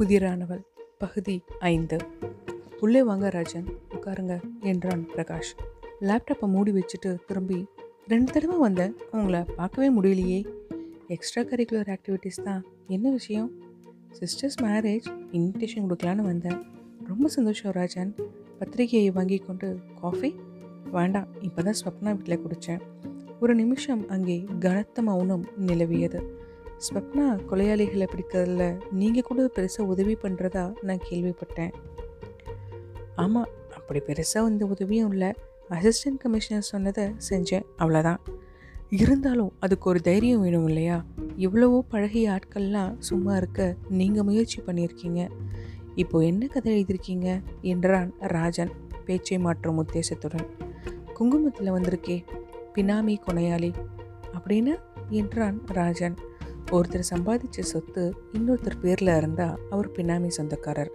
புதிரானவள். பகுதி ஐந்து. உள்ளே வாங்க ராஜன். உட்காருங்க என்றான் பிரகாஷ். லேப்டாப்பை மூடி வச்சுட்டு திரும்பி ரெண்டு தடவை வந்தேன். உங்களை பார்க்கவே முடியலையே. எக்ஸ்ட்ரா கரிக்குலர் ஆக்டிவிட்டீஸ் தான். என்ன விஷயம்? சிஸ்டர்ஸ் மேரேஜ் இன்விடேஷன் கொடுக்கலான்னு வந்தேன். ரொம்ப சந்தோஷம் ராஜன். பத்திரிகையை வாங்கி கொண்டு காஃபி வேண்டாம். இப்போ தான் ஸ்வப்னா வீட்டில் குடித்தேன். ஒரு நிமிஷம் அங்கே கனத்த மௌனம் நிலவியது. ஸ்வப்னா கொலையாளிகளை பிடிக்கிறதுல நீங்கள் கூட பெருசாக உதவி பண்ணுறதா நான் கேள்விப்பட்டேன். ஆமாம் அப்படி பெருசாக வந்து உதவியும் இல்லை. அசிஸ்டன்ட் கமிஷனர் சொன்னதை செஞ்சேன் அவ்வளோதான் இருந்தாலும் அதுக்கு ஒரு தைரியம் வேணும் இல்லையா? இவ்வளவோ பழகிய ஆட்கள்லாம் சும்மா இருக்க நீங்கள் முயற்சி பண்ணியிருக்கீங்க. இப்போது என்ன கதை எழுதியிருக்கீங்க? என்றான் ராஜன் பேச்சை மாற்றும் உத்தேசத்துடன். குங்குமத்தில் வந்திருக்கே பினாமி கொனையாளி அப்படின்னு? என்றான் ராஜன். ஒருத்தர் சம்பாதிச்ச சொத்து இன்னொருத்தர் பேரில் இருந்தால் அவர் பினாமி சொந்தக்காரர்.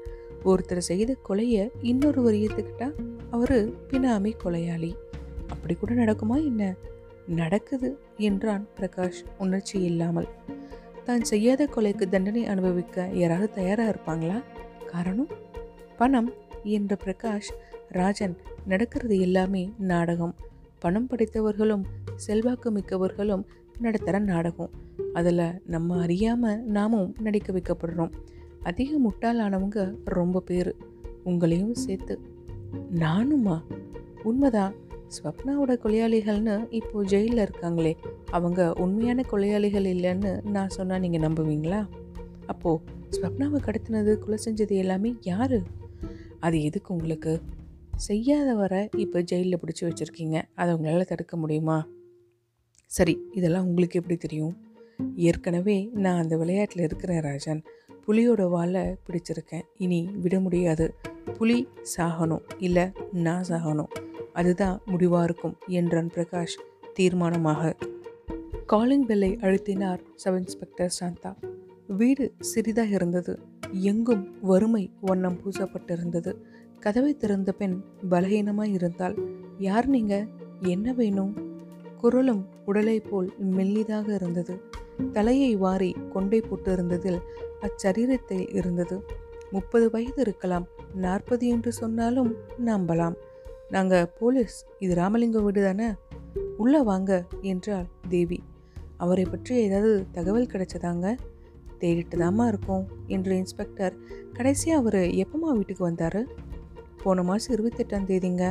ஒருத்தர் செய்த கொலையை இன்னொருவர் ஏற்றுக்கிட்டா அவர் பினாமி கொலையாளி. அப்படி கூட நடக்குமா என்ன? நடக்குது என்றான் பிரகாஷ் உணர்ச்சி இல்லாமல். தான் செய்யாத கொலைக்கு தண்டனை அனுபவிக்க யாராவது தயாராக இருப்பாங்களா? காரணம்? பணம் என்ற பிரகாஷ் ராஜன் நடக்கிறது எல்லாமே நாடகம். பணம் படைத்தவர்களும் செல்வாக்கு மிக்கவர்களும் நடத்துகிற நாடகம். அதில் நம்ம அறியாமல் நாமும் நடிக்க வைக்கப்படுறோம். அதிக முட்டாளானவங்க ரொம்ப பேர். உங்களையும் சேர்த்து. நானுமா உண்மைதான். ஸ்வப்னாவோட கொலையாளிகள்னு இப்போ ஜெயிலில் இருக்காங்களே. அவங்க உண்மையான கொலையாளிகள் இல்லைன்னு நான் சொன்னால் நீங்கள் நம்புவீங்களா? அப்போது ஸ்வப்னாவை கடத்தினது கொலை செஞ்சது எல்லாமே யார்? அது எதுக்கு உங்களுக்கு? செய்யாதவரை இப்போ ஜெயிலில் பிடிச்சி வச்சுருக்கீங்க. அதை உங்களால் தடுக்க முடியுமா? சரி இதெல்லாம் உங்களுக்கு எப்படி தெரியும்? ஏற்கனவே நான் அந்த விளையாட்டில் இருக்கிறேன் ராஜன். புலியோட வாழை பிடிச்சிருக்கேன். இனி விட முடியாது. புலி சாகணும் இல்லை நான் சாகணும். அதுதான் முடிவாக இருக்கும் என்றான் பிரகாஷ் தீர்மானமாக. காலிங் பெல்லை அழுத்தினார் சப் இன்ஸ்பெக்டர் சாந்தா. வீடு சிறிதாக இருந்தது. எங்கும் வறுமை வண்ணம் பூசப்பட்டிருந்தது. கதவை திறந்த பெண் பலகீனமாய் இருந்தால் யார் நீங்கள் என்ன வேணும்? குரலும் உடலை போல் மெல்லிதாக இருந்தது. தலையை வாரி கொண்டை போட்டு இருந்ததில் அச்சரீரத்தில் இருந்தது. முப்பது வயது இருக்கலாம் நாற்பது என்று சொன்னாலும் நம்பலாம். நாங்கள் போலீஸ் இது ராமலிங்கம் வீடு தானே? உள்ளே வாங்க என்றாள் தேவி. அவரை பற்றி ஏதாவது தகவல் கிடைச்சதாங்க? தேடிட்டு தாமா இருக்கோம் என்று இன்ஸ்பெக்டர் கடைசியாக அவர் எப்பமா வீட்டுக்கு வந்தார்? போன மாதம் இருபத்தெட்டாம் தேதிங்க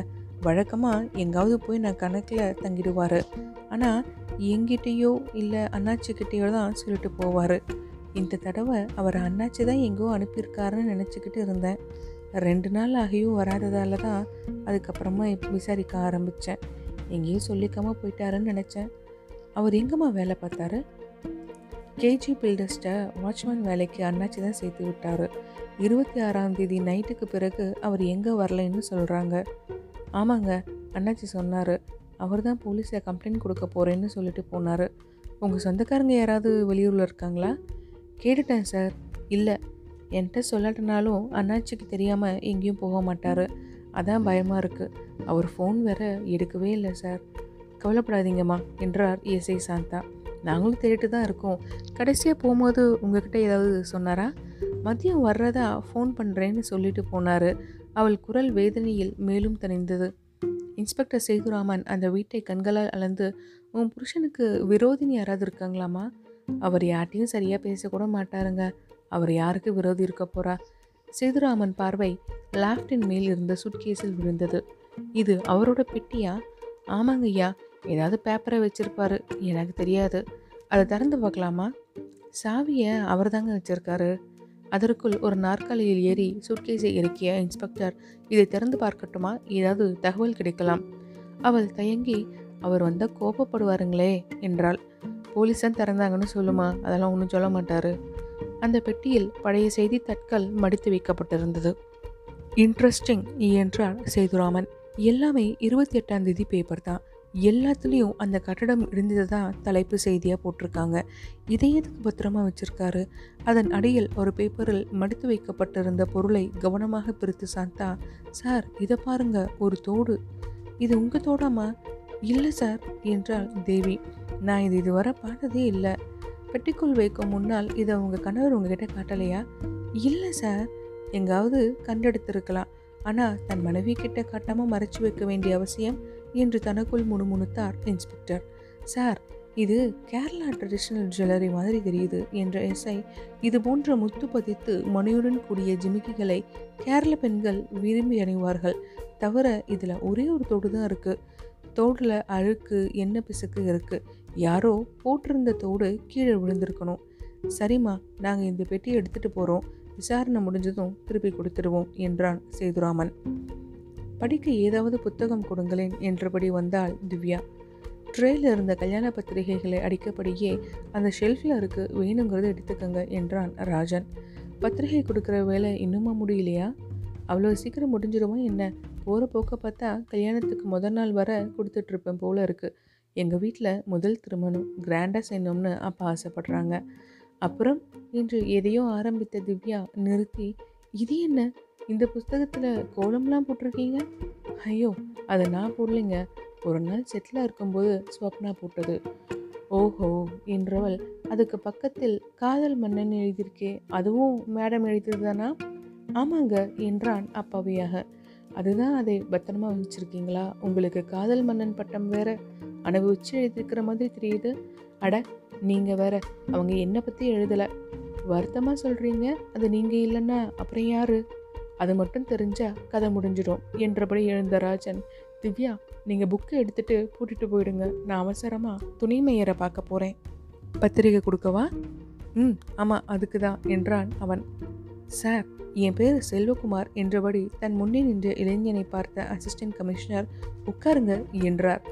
வழக்கமாக எங்காவது போய் நான் கணக்கில் தங்கிடுவார். ஆனால் எங்கிட்டேயோ இல்லை அண்ணாச்சிக்கிட்டேயோ தான் சொல்லிட்டு போவார். இந்த தடவை அவர் அண்ணாச்சி தான் எங்கோ அனுப்பியிருக்காருன்னு நினச்சிக்கிட்டு இருந்தேன். ரெண்டு நாள் ஆகியும் வராததால தான் அதுக்கப்புறமா இப்போ விசாரிக்க ஆரம்பித்தேன் எங்கேயும் சொல்லிக்காமல் போயிட்டாருன்னு நினச்சேன். அவர் எங்கம்மா வேலை பார்த்தாரு? கேஜி பில்டர்ஸ்ட்டை வாட்ச்மேன் வேலைக்கு அண்ணாச்சி தான் சேர்த்து விட்டார். இருபத்தி ஆறாம் தேதி நைட்டுக்கு பிறகு அவர் எங்கே வரலைன்னு சொல்கிறாங்க ஆமாங்க அண்ணாச்சி சொன்னார். அவர் தான் போலீஸில் கம்ப்ளைண்ட் கொடுக்க போகிறேன்னு சொல்லிட்டு போனார். உங்கள் சொந்தக்காரங்க யாராவது வெளியூரில் இருக்காங்களா? கேட்டுட்டேன் சார். இல்லை என்கிட்ட சொல்லாட்டினாலும் அண்ணாச்சிக்கு தெரியாமல் எங்கேயும் போக மாட்டார். அதான் பயமாக இருக்குது அவர் ஃபோன் வேற எடுக்கவே இல்லை சார். கவலைப்படாதீங்கம்மா என்றார் இஎஸ்ஐ சாந்தா. நாங்களும் தேடிட்டு தான் இருக்கோம். கடைசியாக போகும்போது உங்ககிட்ட ஏதாவது சொன்னாரா? மதியம் வர்றதா ஃபோன் பண்ணுறேன்னு சொல்லிட்டு போனார். அவள் குரல் வேதனையில் மேலும் தணிந்தது. இன்ஸ்பெக்டர் சேதுராமன் அந்த வீட்டை கண்களால் அளந்து உன் புருஷனுக்கு விரோதினி யாராவது இருக்காங்களாமா அவர் யார்ட்டையும் சரியாக பேசக்கூட மாட்டாருங்க. அவர் யாருக்கு விரோதி இருக்க போறா? சேதுராமன் பார்வை லாஃப்டின் மேல் இருந்த சுட்கேஸில் விழுந்தது. இது அவரோட பெட்டியா? ஆமாங்க ஐயா. ஏதாவது பேப்பரை வச்சிருப்பாரு. எனக்கு தெரியாது. அதை திறந்து பார்க்கலாமா? சாவியை அவர் தாங்க வச்சுருக்காரு. அதற்குள் ஒரு நாற்காலியில் ஏறி சுட்கேஸை இறக்கிய இன்ஸ்பெக்டர் இதை திறந்து பார்க்கட்டுமா? ஏதாவது தகவல் கிடைக்கலாம். அவள் தயங்கி அவர் வந்தால் கோபப்படுவாருங்களே என்றாள். போலீஸ் தான் திறந்தாங்கன்னு சொல்லுமா? அதெல்லாம் ஒன்றும் சொல்ல மாட்டாரு. அந்த பெட்டியில் பழைய செய்தி தட்கள் மடித்து வைக்கப்பட்டிருந்தது. இன்ட்ரெஸ்டிங் என்றார் சேதுராமன். எல்லாமே இருபத்தி எட்டாம் தேதி பேப்பர் தான். எல்லாத்துலேயும் அந்த கட்டடம் இருந்தது தான் தலைப்பு செய்தியாக போட்டிருக்காங்க. இதை எதுக்கு பத்திரமா வச்சுருக்காரு? அதன் அடியில் ஒரு பேப்பரில் மடித்து வைக்கப்பட்டிருந்த பொருளை கவனமாக பிரித்து சாந்தா சார் இதை பாருங்க ஒரு தோடு. இது உங்கள் தோடாமா? இல்லை சார் என்றாள் தேவி. நான் இது இதுவரை பார்த்ததே இல்லை. பெட்டிக்குள் வைக்கும் முன்னால் இதை உங்கள் கணவர் உங்ககிட்ட காட்டலையா? இல்லை சார். எங்காவது கண்டெடுத்திருக்கலாம். ஆனால் தன் மனைவி கிட்ட காட்டாமல் மறைச்சு வைக்க வேண்டிய அவசியம் என்று தனக்குள் முணுமுணுத்தார் இன்ஸ்பெக்டர். சார் இது கேரளா ட்ரெடிஷ்னல் ஜுவல்லரி மாதிரி தெரியுது என்ற எஸ்ஐ இது போன்ற முத்து பதித்து மணியுடன் கூடிய ஜிமிக்கிகளை கேரள பெண்கள் விரும்பி அணிவார்கள். தவிர இதில் ஒரே ஒரு தோடு தான் இருக்குது தோடில் அழுக்கு எண்ணெய் பிசுக்கு இருக்குது யாரோ போட்டிருந்த தோடு கீழே விழுந்திருக்கணும். சரிம்மா நாங்கள் இந்த பெட்டியை எடுத்துகிட்டு போகிறோம் விசாரணை முடிஞ்சதும் திருப்பி கொடுத்துடுவோம் என்றான் சேதுராமன். படிக்க ஏதாவது புத்தகம் கொடுங்களேன் என்றபடி வந்தாள் திவ்யா. ட்ரேயில் இருந்த கல்யாண பத்திரிகைகளை அடிக்கப்படியே அந்த ஷெல்ஃபில் இருக்கு வேணுங்கிறத எடுத்துக்கங்க என்றான் ராஜன். பத்திரிகை கொடுக்குற வேலை இன்னுமா முடியலையா? அவ்வளோ சீக்கிரம் முடிஞ்சிடுமா என்ன? போகிற போக்க பார்த்தா கல்யாணத்துக்கு முதல் நாள் வர கொடுத்துட்ருப்பேன் போல இருக்குது எங்கள் வீட்டில் முதல் திருமணம் கிராண்டாக செய்யணும்னு அப்பா ஆசைப்படுறாங்க. அப்புறம் இன்று எதையோ ஆரம்பித்த திவ்யா நிறுத்தி இது என்ன? இந்த புஸ்தகத்தில் கோலம்லாம் போட்டிருக்கீங்க? ஐயோ அதை நான் போடலைங்க. ஒரு நாள் செட்டில் இருக்கும்போது ஸ்வப்னா போட்டது. ஓஹோ என்றவள் அதுக்கு பக்கத்தில் காதல் மன்னன் எழுதியிருக்கே அதுவும் மேடம் எழுதியதுதானா? ஆமாங்க என்றான் அப்பாவியாக. அதுதான் அதை பத்திரமா வச்சிருக்கீங்களா? உங்களுக்கு காதல் மன்னன் பட்டம் வேற அனுபவிச்சு எழுதியிருக்கிற மாதிரி தெரியுது. அட நீங்கள் வேற அவங்க என்னை பற்றி எழுதலை. வருத்தமாக சொல்கிறீங்க அது நீங்கள் இல்லைன்னா அப்புறம் யார்? அது மட்டும் தெரிஞ்சா கதை முடிஞ்சிடும் என்றபடி எழுந்த ராஜன் திவ்யா நீங்கள் புக்கை எடுத்துட்டு கூட்டிகிட்டு போயிடுங்க நான் அவசரமாக துணை மேயரை பார்க்க போகிறேன் பத்திரிகை கொடுக்கவா? ம் ஆமாம் அதுக்கு தான் என்றான் அவன். சார் என் பேர் செல்வகுமார் என்றபடி தன் முன்னே நின்ற இளைஞனை பார்த்த அசிஸ்டன்ட் கமிஷனர் உட்காருங்க என்றார்.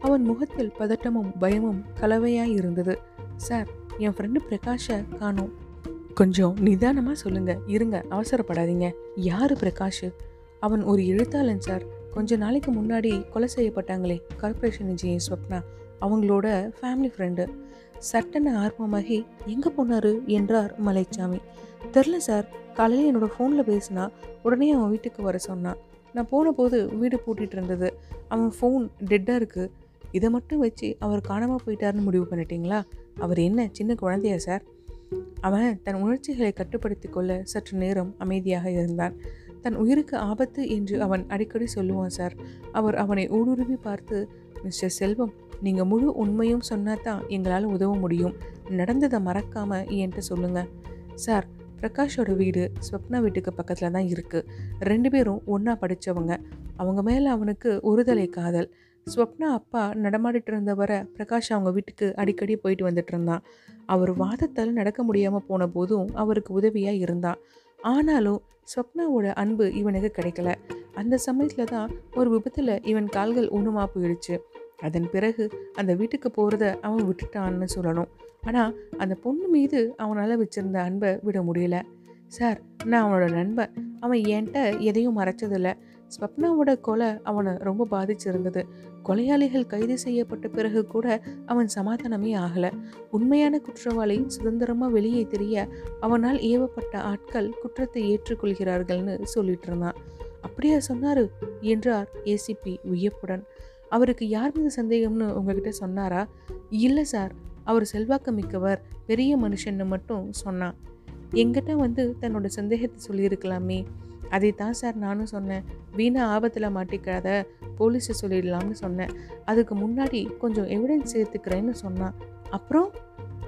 அவன் முகத்தில் பதட்டமும் பயமும் கலவையாய் இருந்தது. சார் என் ஃப்ரெண்டு பிரகாஷை காணோம். கொஞ்சம் நிதானமாக சொல்லுங்கள் இருங்க அவசரப்படாதீங்க. யாரு பிரகாஷ்? அவன் ஒரு எழுத்தாளன் சார். கொஞ்ச நாளைக்கு முன்னாடி கொலை செய்யப்பட்டாங்களே கார்பரேஷன் இன்ஜினியர் ஸ்வப்னா. அவங்களோட ஃபேமிலி ஃப்ரெண்டு சட்டன ஆர்வமாகி எங்கே போனாரு? என்றார் மலைச்சாமி. தெரில சார். காலையில் என்னோட ஃபோனில் பேசினா உடனே அவன் வீட்டுக்கு வர சொன்னான். நான் போன போது வீடு பூட்டிகிட்டு இருந்தது. அவன் ஃபோன் டெட்டாக இருக்குது இதை மட்டும் வச்சு அவர் காணாமல் போயிட்டாருன்னு முடிவு பண்ணிட்டீங்களா? அவர் என்ன சின்ன குழந்தையா சார் அவன் தன் உணர்ச்சிகளை கட்டுப்படுத்தி கொள்ள சற்று நேரம் அமைதியாக இருந்தான். தன் உயிருக்கு ஆபத்து என்று அவன் அடிக்கடி சொல்லுவான் சார் அவர் அவனை ஊடுருவி பார்த்து மிஸ்டர் செல்வம் நீங்கள் முழு உண்மையும் சொன்னா தான் எங்களால் உதவ முடியும். நடந்ததை மறக்காம என்கிட்ட சொல்லுங்க. சார் பிரகாஷோட வீடு ஸ்வப்னா வீட்டுக்கு பக்கத்தில் தான் இருக்குது ரெண்டு பேரும் ஒன்றா படித்தவங்க அவங்க மேலே அவனுக்கு ஒருதலை காதல். ஸ்வப்னா அப்பா நடமாடிட்டு இருந்தவரை பிரகாஷ் அவங்க வீட்டுக்கு அடிக்கடி போயிட்டு வந்துட்டு இருந்தான். அவர் வாதத்தால் நடக்க முடியாமல் போன போதும் அவருக்கு உதவியாக இருந்தான் ஆனாலும் ஸ்வப்னாவோட அன்பு இவனுக்கு கிடைக்கல. அந்த சமயத்தில் தான் ஒரு விபத்தில் இவன் கால்கள் ஊனமாக போயிடுச்சு. அதன் பிறகு அந்த வீட்டுக்கு போகிறத அவன் விட்டுட்டான்னு சொல்லணும். ஆனால் அந்த பொண்ணு மீது அவனால் வச்சிருந்த அன்பை விட முடியல. சார் நான் அவனோட நண்பன். அவன் என்கிட்ட எதையும் மறைச்சதில்லை. ஸ்வப்னாவோட கொலை அவனை ரொம்ப பாதிச்சிருந்தது. கொலையாளிகள் கைது செய்யப்பட்ட பிறகு கூட அவன் சமாதானமே ஆகலை. உண்மையான குற்றவாளி சுதந்திரமாக வெளியே தெரிய அவனால் ஏவப்பட்ட ஆட்கள் குற்றத்தை ஏற்றுக்கொள்கிறார்கள்னு சொல்லிட்டு இருந்தான். அப்படியா சொன்னாரு? என்றார் ஏசிபி வியப்புடன். அவருக்கு யார் மீது சந்தேகம்னு உங்ககிட்ட சொன்னாரா? இல்லை சார் அவர் செல்வாக்கு மிக்கவர் பெரிய மனுஷன்னு மட்டும் சொன்னான். எங்கிட்ட வந்து தன்னோட சந்தேகத்தை சொல்லியிருக்கலாமே அதை தான் சார் நானும் சொன்னேன். வீணா ஆபத்தில் மாட்டிக்காத போலீஸை சொல்லிடலாம்னு சொன்னேன். அதுக்கு முன்னாடி கொஞ்சம் எவிடன்ஸ் சேர்த்துக்கிறேன்னு சொன்னான். அப்புறம்?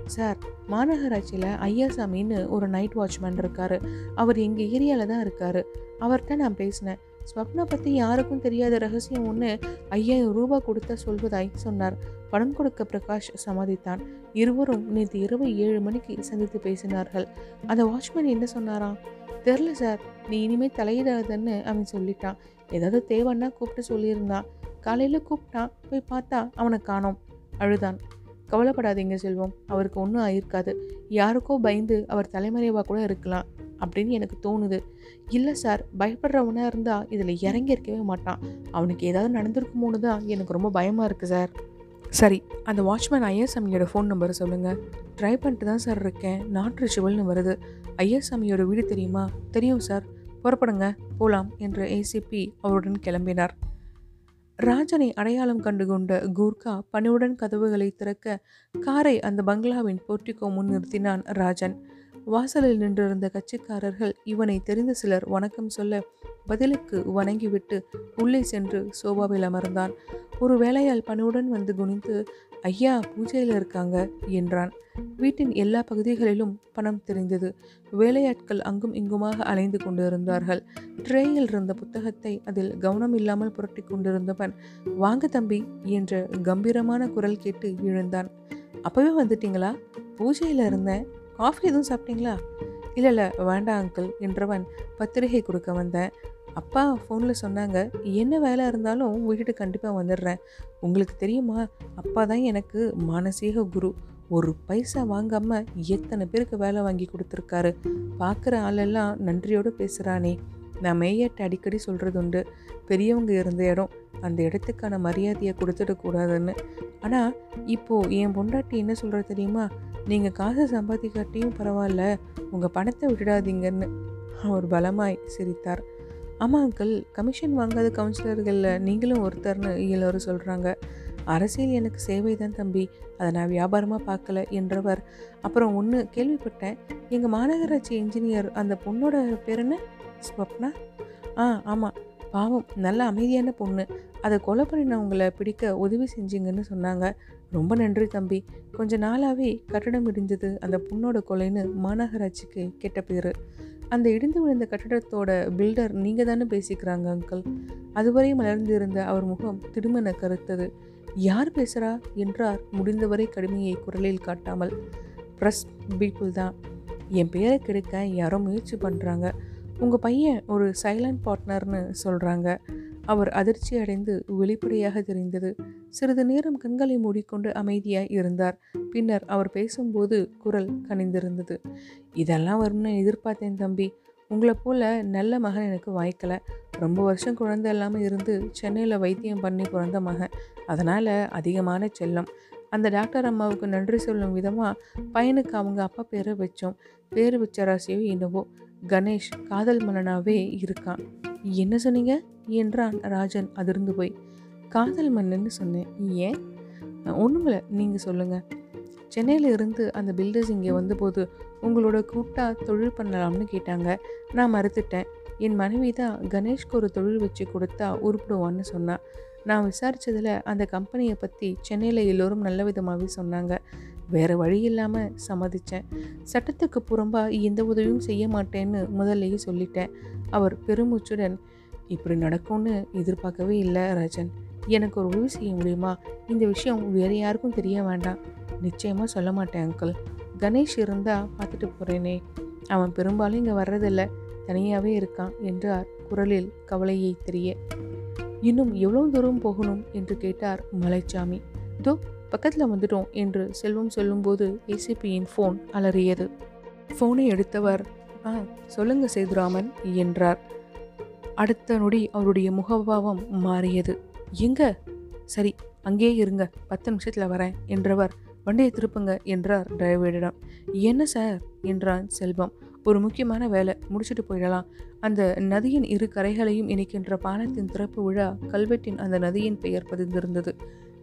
சார் மாநகராட்சியில் ஐயாசாமின்னு ஒரு நைட் வாட்ச்மேன் இருக்கார். அவர் எங்கள் ஏரியாவில் தான் இருக்கார். அவர்கிட்ட நான் பேசினேன். ஸ்வப்னா பற்றி யாருக்கும் தெரியாத ரகசியம் ஒன்று ஐயாயிரம் ரூபா கொடுத்த சொல்வதாய் சொன்னார். பணம் கொடுக்க பிரகாஷ் சம்மதித்தான். இருவரும் நேற்று இரவு ஏழு மணிக்கு சந்தித்து பேசினார்கள். அந்த வாட்ச்மேன் என்ன சொன்னாராம்? தெரில சார். நீ இனிமேல் தலையிடாதன்னு அவன் சொல்லிட்டான். ஏதாவது தேவைன்னா கூப்பிட்டு சொல்லியிருந்தான். காலையில் கூப்பிட்டான் போய் பார்த்தா அவனை காணோம். அழுதான். கவலைப்படாதீங்க செல்வம். அவருக்கு ஒன்றும் ஆயிருக்காது. யாருக்கோ பயந்து அவர் தலைமறைவாக கூட இருக்கலாம் அப்படின்னு எனக்கு தோணுது. இல்லை சார் பயப்படுறவனாக இருந்தால் இதில் இறங்கி இருக்கவே மாட்டான். அவனுக்கு ஏதாவது நடந்திருக்குமோன்னு தான் எனக்கு ரொம்ப பயமாக இருக்குது சார். சரி அந்த வாட்ச்மேன் ஐயாசாமியோட ஃபோன் நம்பரை சொல்லுங்கள் ட்ரை பண்ணிட்டு தான் சார் இருக்கேன். நாட் ரிச்சபிள்னு வருது. ஐயாசாமியோட வீடு தெரியுமா? தெரியும் சார். புறப்படுங்க போலாம் என்று ஏசிபி அவருடன் கிளம்பினார். ராஜனை அடையாளம் கண்டுகொண்ட கூர்கா பணிவுடன் கதவுகளை திறக்க காரை அந்த பங்களாவின் போர்ட்டிகோ முன் நிறுத்தினான் ராஜன். வாசலில் நின்றிருந்த கட்சிக்காரர்கள் இவனை தெரிந்த சிலர் வணக்கம் சொல்ல பதிலுக்கு வணங்கிவிட்டு உள்ளே சென்று சோபாவில் அமர்ந்தான். ஒரு வேலையால் பணியுடன் வந்து குனிந்து ஐயா பூஜையில் இருக்காங்க என்றான். வீட்டின் எல்லா பகுதிகளிலும் பணம் தெரிந்தது. வேலையாட்கள் அங்கும் இங்குமாக அலைந்து கொண்டிருந்தார்கள். ட்ரேயில் இருந்த புத்தகத்தை அதில் கவனம் இல்லாமல் புரட்டி கொண்டிருந்தவன் வாங்க தம்பி என்ற கம்பீரமான குரல் கேட்டு எழுந்தான் அப்பவே வந்துட்டீங்களா? பூஜையில் இருந்தேன். காஃபி எதுவும் சாப்பிட்டீங்களா? இல்லை இல்லை வேண்டாம் அங்கிள் என்றவன் பத்திரிகை கொடுக்க வந்தேன். அப்பா ஃபோனில் சொன்னாங்க என்ன வேலை இருந்தாலும் வீட்டுக்கு கண்டிப்பாக வந்துடுறேன். உங்களுக்கு தெரியுமா அப்பா தான் எனக்கு மானசீக குரு. ஒரு பைசா வாங்காமல் எத்தனை பேருக்கு வேலை வாங்கி கொடுத்துருக்காரு. பார்க்குற ஆளெல்லாம் நன்றியோடு பேசுகிறானே நான் மேயட்ட அடிக்கடி சொல்கிறது உண்டு. பெரியவங்க இருந்த இடம் அந்த இடத்துக்கான மரியாதையை கொடுத்துடக்கூடாதுன்னு ஆனால் இப்போது என் பொண்டாட்டி என்ன சொல்கிற தெரியுமா? நீங்கள் காசை சம்பாதிக்காட்டியும் பரவாயில்ல உங்கள் பணத்தை விட்டுடாதீங்கன்னு அவர் பலமாய் சிரித்தார். ஆமாம் அங்கிள் கமிஷன் வாங்காத கவுன்சிலர்களில் நீங்களும் ஒருத்தர்னு எல்லோரும் சொல்கிறாங்க அரசியல் எனக்கு சேவை தான் தம்பி அதை நான் வியாபாரமாக பார்க்கல என்றவர். அப்புறம் ஒன்று கேள்விப்பட்டேன் எங்கள் மாநகராட்சி இன்ஜினியர் அந்த பொண்ணோட பேர் என்ன? ஸ்வப்னா? ஆ ஆமாம் பாவம் நல்ல அமைதியான பொண்ணு. அதை கொலை பண்ணினவங்களை பிடிக்க உதவி செஞ்சீங்கன்னு சொன்னாங்க. ரொம்ப நன்றி தம்பி. கொஞ்ச நாளாகவே கட்டடம் இடிஞ்சது. அந்த பொண்ணோட கொலைன்னு மாநகராட்சிக்கு கெட்ட பேர். அந்த இடிந்து விழுந்த கட்டடத்தோட பில்டர் நீங்கள் தானே பேசிக்கிறாங்க அங்கிள். அதுவரை மலர்ந்திருந்த அவர் முகம் திடுமென கருத்தது. யார் பேசுகிறா என்றார் முடிந்தவரை கடுமையை குரலில் காட்டாமல். ப்ரெஸ் பீப்புள் தான். என் பேரை கெடுக்க யாரோ முயற்சி பண்ணுறாங்க உங்கள் பையன் ஒரு சைலண்ட் பார்ட்னர்னு சொல்கிறாங்க அவர் அதிர்ச்சி அடைந்து வெளிப்படையாக தெரிந்தது. சிறிது நேரம் கண்களை மூடிக்கொண்டு அமைதியாய் இருந்தார். பின்னர் அவர் பேசும்போது குரல் கனிந்திருந்தது. இதெல்லாம் வரும்னு எதிர்பார்த்தேன் தம்பி. உங்களை போல் நல்ல மகன் எனக்கு வாய்க்கலை. ரொம்ப வருஷம் குழந்தை இல்லாமல் இருந்து சென்னையில் வைத்தியம் பண்ணி பிறந்த மகன். அதனால் அதிகமான செல்லம். அந்த டாக்டர் அம்மாவுக்கு நன்றி சொல்லும் விதமாக பையனுக்கு அவங்க அப்பா பேரை வச்சோம். பேர் வச்ச ராசியோ என்னவோ. கணேஷ் காதல் மன்னனாகவே இருக்கான். என்ன சொன்னீங்க? என்றான் ராஜன் அதிர்ந்து போய். காதல் மன்னன்னு சொன்னேன். ஏன்? ஒன்றுமில்ல நீங்கள் சொல்லுங்கள் சென்னையில் இருந்து அந்த பில்டர்ஸ் இங்கே வந்தபோது உங்களோட கூட்டாக தொழில் பண்ணலாம்னு கேட்டாங்க. நான் மறுத்துட்டேன். என் மனைவி தான் கணேஷ்க்கு ஒரு தொழில் வச்சு கொடுத்தா உருப்பிடுவான்னு சொன்னான் நான் விசாரித்ததில் அந்த கம்பெனியை பற்றி சென்னையில் எல்லோரும் நல்ல விதமாகவே சொன்னாங்க. வேறு வழி இல்லாமல் சம்மதித்தேன் சட்டத்துக்கு புறம்பாக எந்த உதவியும் செய்ய மாட்டேன்னு முதல்லையே சொல்லிட்டேன். அவர் பெருமூச்சுடன் இப்படி நடக்கும்னு எதிர்பார்க்கவே இல்லை ரஜன். எனக்கு ஒரு உதவி செய்ய முடியுமா? இந்த விஷயம் வேறு யாருக்கும் தெரிய வேண்டாம். நிச்சயமாக சொல்ல மாட்டேன் அங்கிள். கணேஷ் இருந்தால் பார்த்துட்டு போகிறேனே அவன் பெரும்பாலும் இங்கே வர்றதில்லை. தனியாகவே இருக்கான் என்றார் குரலில் கவலையை தெரிய. இன்னும் எவ்வளோ தூரம் போகணும் என்று கேட்டார் மலைச்சாமி. தோ பக்கத்தில் வந்துட்டோம் என்று செல்வம் சொல்லும்போது ஏசிபியின் ஃபோன் அலறியது. ஃபோனை எடுத்தவர் ஆ சொல்லுங்க சேதுராமன் என்றார். அடுத்த நொடி அவருடைய முகபாவம் மாறியது. எங்க? சரி அங்கேயே இருங்க பத்து நிமிஷத்தில் வரேன் என்றவர். வண்டியை திருப்புங்க என்றார் டிரைவரிடம். என்ன சார்? என்றான் செல்வம். ஒரு முக்கியமான வேலை. முடிச்சுட்டு போயிடலாம். அந்த நதியின் இரு கரைகளையும் இணைக்கின்ற பாலத்தின் திறப்பு விழா கல்வெட்டின் அந்த நதியின் பெயர் பதிந்திருந்தது.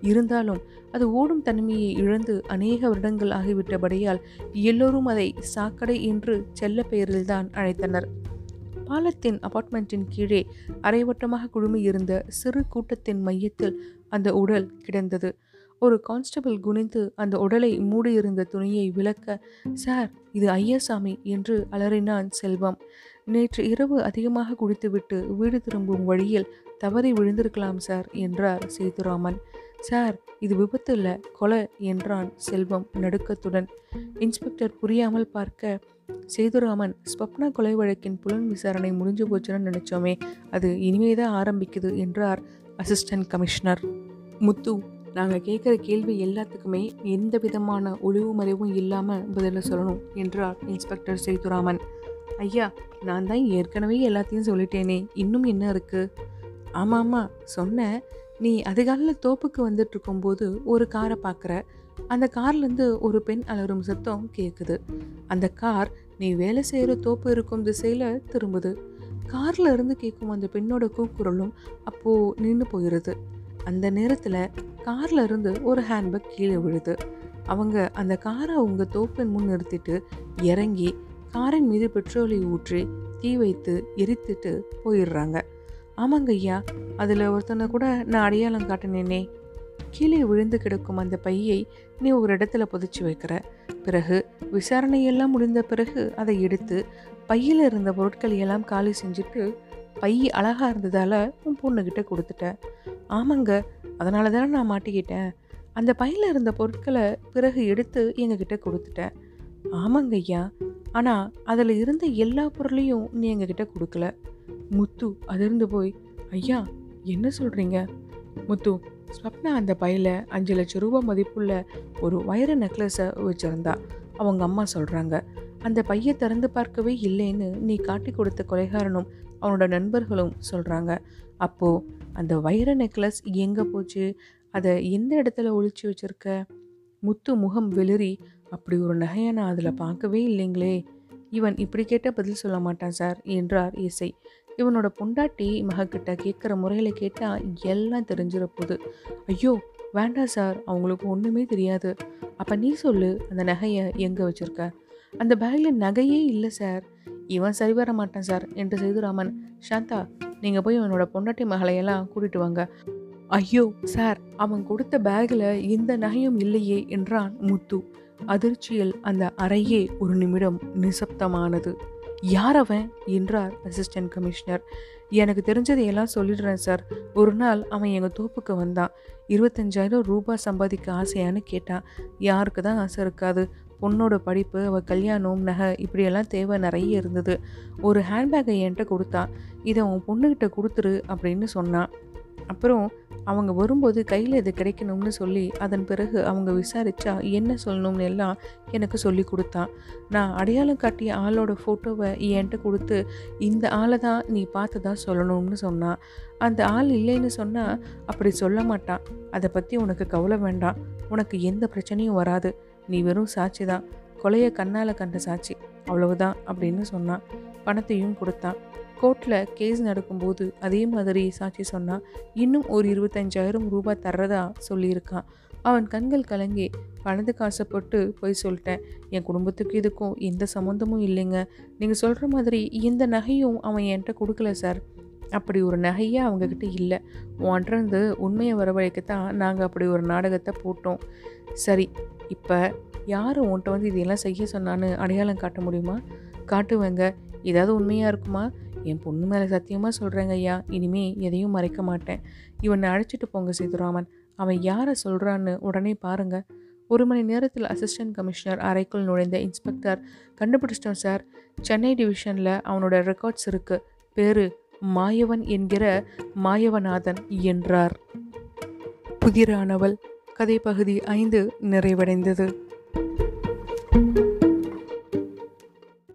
இருந்தாலும் அது ஓடும் தன்மையை இழந்து அநேக வருடங்கள் ஆகிவிட்டபடியால் எல்லோரும் அதை சாக்கடை என்று செல்ல பெயரில்தான் அழைத்தனர். பாலத்தின் அபார்ட்மெண்ட்டின் கீழே அரைவட்டமாக குழுமியிருந்த சிறு கூட்டத்தின் மையத்தில் அந்த உடல் கிடந்தது. ஒரு கான்ஸ்டபிள் குனிந்து அந்த உடலை மூடியிருந்த துணியை விளக்க சார் இது ஐயாசாமி என்று அலறினான் செல்வம். நேற்று இரவு அதிகமாக குடித்துவிட்டு வீடு திரும்பும் வழியில் தவறி விழுந்திருக்கலாம் சார் என்றார் சேதுராமன். சார் இது விபத்து இல்லை கொலை என்றான் செல்வம் நடுக்கத்துடன். இன்ஸ்பெக்டர் புரியாமல் பார்க்க சேதுராமன் ஸ்வப்னா கொலை வழக்கின் புலன் விசாரணை முடிஞ்சு போச்சுன்னு நினச்சோமே அது இனிமே தான் ஆரம்பிக்குது என்றார் அசிஸ்டன்ட் கமிஷனர். முத்து நாங்கள் கேட்குற கேள்வி எல்லாத்துக்குமே எந்த விதமான ஒளிவு மறைவும் இல்லாமல் பதில சொல்லணும் என்றார் இன்ஸ்பெக்டர் சேதுராமன். ஐயா நான் தான் ஏற்கனவே எல்லாத்தையும் சொல்லிட்டேனே இன்னும் என்ன இருக்குது ஆமாம் ஆமாம் சொன்னேன் நீ அதிகாலையில் தோப்புக்கு வந்துட்டு இருக்கும்போது ஒரு காரை பார்க்குற அந்த கார்லேருந்து ஒரு பெண் அலரும் சத்தம் கேட்குது அந்த கார் நீ வேலை செய்கிற தோப்பு இருக்கும் திசையில் திரும்புது. காரில் இருந்து கேட்கும் அந்த பெண்ணோட கூக்குரலும் அப்போது நின்று போயிடுது அந்த நேரத்தில் காரில் இருந்து ஒரு ஹேண்ட்பேக் கீழே விழுது. அவங்க அந்த காரை அவங்க தோப்பின் முன் நிறுத்திட்டு இறங்கி காரின் மீது பெட்ரோலை ஊற்றி தீ வைத்து எரித்துட்டு போயிடுறாங்க. ஆமாங்க ஐயா அதில் ஒருத்தனை கூட நான் அடையாளம் காட்டினேனே. கீழே விழுந்து கிடக்கும் அந்த பையை நீ ஒரு இடத்துல புதைச்சி வைக்கிற. பிறகு விசாரணையெல்லாம் முடிந்த பிறகு அதை எடுத்து பையில் இருந்த பொருட்களை எல்லாம் காலி செஞ்சுட்டு பை அழகாக இருந்ததால் உன் பொண்ணுக்கிட்ட கொடுத்துட்டேன். ஆமாங்க அதனால தானே நான் மாட்டிக்கிட்டேன். அந்த பையில் இருந்த பொருட்களை பிறகு எடுத்து எங்ககிட்ட கொடுத்துட்டேன். ஆமாங்க ஐயா ஆனால் அதில் இருந்த எல்லா பொருளையும் நீ எங்ககிட்ட கொடுக்கல. முத்து அதிர்ந்து போய் ஐயா என்ன சொல்கிறீங்க முத்து ஸ்வப்னா அந்த பையில் அஞ்சு லட்சம் ரூபாய் மதிப்புள்ள ஒரு வைர நெக்லஸை வச்சுருந்தா. அவங்க அம்மா சொல்கிறாங்க அந்த பையை திறந்து பார்க்கவே இல்லைன்னு நீ காட்டி கொடுத்த கொலைகாரனும் அவனோட நண்பர்களும் சொல்கிறாங்க அப்போது அந்த வைர நெக்லஸ் எங்கே போச்சு? அதை எந்த இடத்துல ஒழிச்சு வச்சிருக்க? முத்து முகம் வெளிரி அப்படி ஒரு நகையை நான் அதில் பார்க்கவே இல்லைங்களே. இவன் இப்படி கேட்ட பதில் சொல்ல மாட்டான் சார் என்றார் இசை. இவனோட பொண்டாட்டி மகக்கிட்ட கேட்குற முறையில் கேட்டால் எல்லாம் தெரிஞ்சிட போகுது ஐயோ வேண்டாம் சார் அவங்களுக்கு ஒன்றுமே தெரியாது. அப்போ நீ சொல்லு அந்த நகையை எங்கே வச்சுருக்க? அந்த பேக்கில் நகையே இல்லை சார். இவன் சரி வர மாட்டான் சார் என்று சேதுராமன் சாந்தா நீங்கள் போய் அவனோட பொண்டாட்டி மகளையெல்லாம் கூட்டிட்டு வாங்க. ஐயோ சார் அவன் கொடுத்த பேக்கில் எந்த நகையும் இல்லையே என்றான் முத்து. அதிர்ச்சியில் அந்த அறையே ஒரு நிமிடம் நிசப்தமானது. யார் அவன்? என்றார் அசிஸ்டன்ட் கமிஷனர் எனக்கு தெரிஞ்சதை எல்லாம் சொல்லிடுறேன் சார் ஒரு நாள் அவன் எங்கள் தோப்புக்கு வந்தான். இருபத்தஞ்சாயிரம் ரூபாய் சம்பாதிக்க ஆசையான்னு கேட்டான். யாருக்கு தான் ஆசை இருக்காது. பொண்ணோட படிப்பு அவள் கல்யாணம் நகை இப்படியெல்லாம் தேவை நிறைய இருந்தது. ஒரு ஹேண்ட்பேக்கை என்கிட்ட கொடுத்தா இதை உன் பொண்ணுக்கிட்ட கொடுத்துரு அப்படின்னு சொன்னான் அப்புறம் அவங்க வரும்போது கையில் இது கிடைக்கணும்னு சொல்லி அதன் பிறகு அவங்க விசாரித்தா என்ன சொல்லணும்னு எல்லாம் எனக்கு சொல்லி கொடுத்தான் நான் அடையாளம் காட்டிய ஆளோட ஃபோட்டோவை என்கிட்ட கொடுத்து இந்த ஆளை தான் நீ பார்த்து தான் சொல்லணும்னு சொன்னான் அந்த ஆள் இல்லைன்னு சொன்னால் அப்படி சொல்ல மாட்டான் அதை பற்றி உனக்கு கவலை வேண்டாம். உனக்கு எந்த பிரச்சனையும் வராது. நீ வெறும் சாட்சி தான். கொலையை கண்ணால் கண்ட சாட்சி. அவ்வளவுதான் அப்படின்னு சொன்னான் பணத்தையும் கொடுத்தான். கோர்ட்டில் கேஸ் நடக்கும்போது அதே மாதிரி சாட்சி சொன்னான் இன்னும் ஒரு இருபத்தஞ்சாயிரம் ரூபாய் தர்றதா சொல்லியிருக்கான். அவன் கண்கள் கலங்கி பணத்துக்கு ஆசைப்பட்டு போய் சொல்லிட்டேன். என் குடும்பத்துக்கு இதுக்கும் எந்த சம்மந்தமும் இல்லைங்க. நீங்கள் சொல்கிற மாதிரி இந்த நகையும் அவன் என்கிட்ட கொடுக்கல சார். அப்படி ஒரு நகையே அவங்கக்கிட்ட இல்லை. உன்கிட்டருந்து உண்மையை வரவழைக்கத்தான் நாங்கள் அப்படி ஒரு நாடகத்தை போட்டோம். சரி இப்போ யார் உன்கிட்ட வந்து இதெல்லாம் செய்ய சொன்னான்னு அடையாளம் காட்ட முடியுமா? காட்டுவேங்க. ஏதாவது உண்மையாக இருக்குமா? என் பொண்ணு மேலே சத்தியமாக சொல்கிறேங்க ஐயா. இனிமே எதையும் மறைக்க மாட்டேன். இவனை அழைச்சிட்டு போங்க சீதுராமன். அவன் யாரை சொல்கிறான்னு உடனே பாருங்கள் ஒரு மணி நேரத்தில் அசிஸ்டன்ட் கமிஷனர் அறைக்குள் நுழைந்த இன்ஸ்பெக்டர் கண்டுபிடிச்சிட்டோம் சார் சென்னை டிவிஷனில் அவனோட ரெக்கார்ட்ஸ் இருக்குது பேரு மாயவன் என்கிற மாயவநாதன் என்றார். புதிரானவள் கதை பகுதி ஐந்து நிறைவடைந்தது.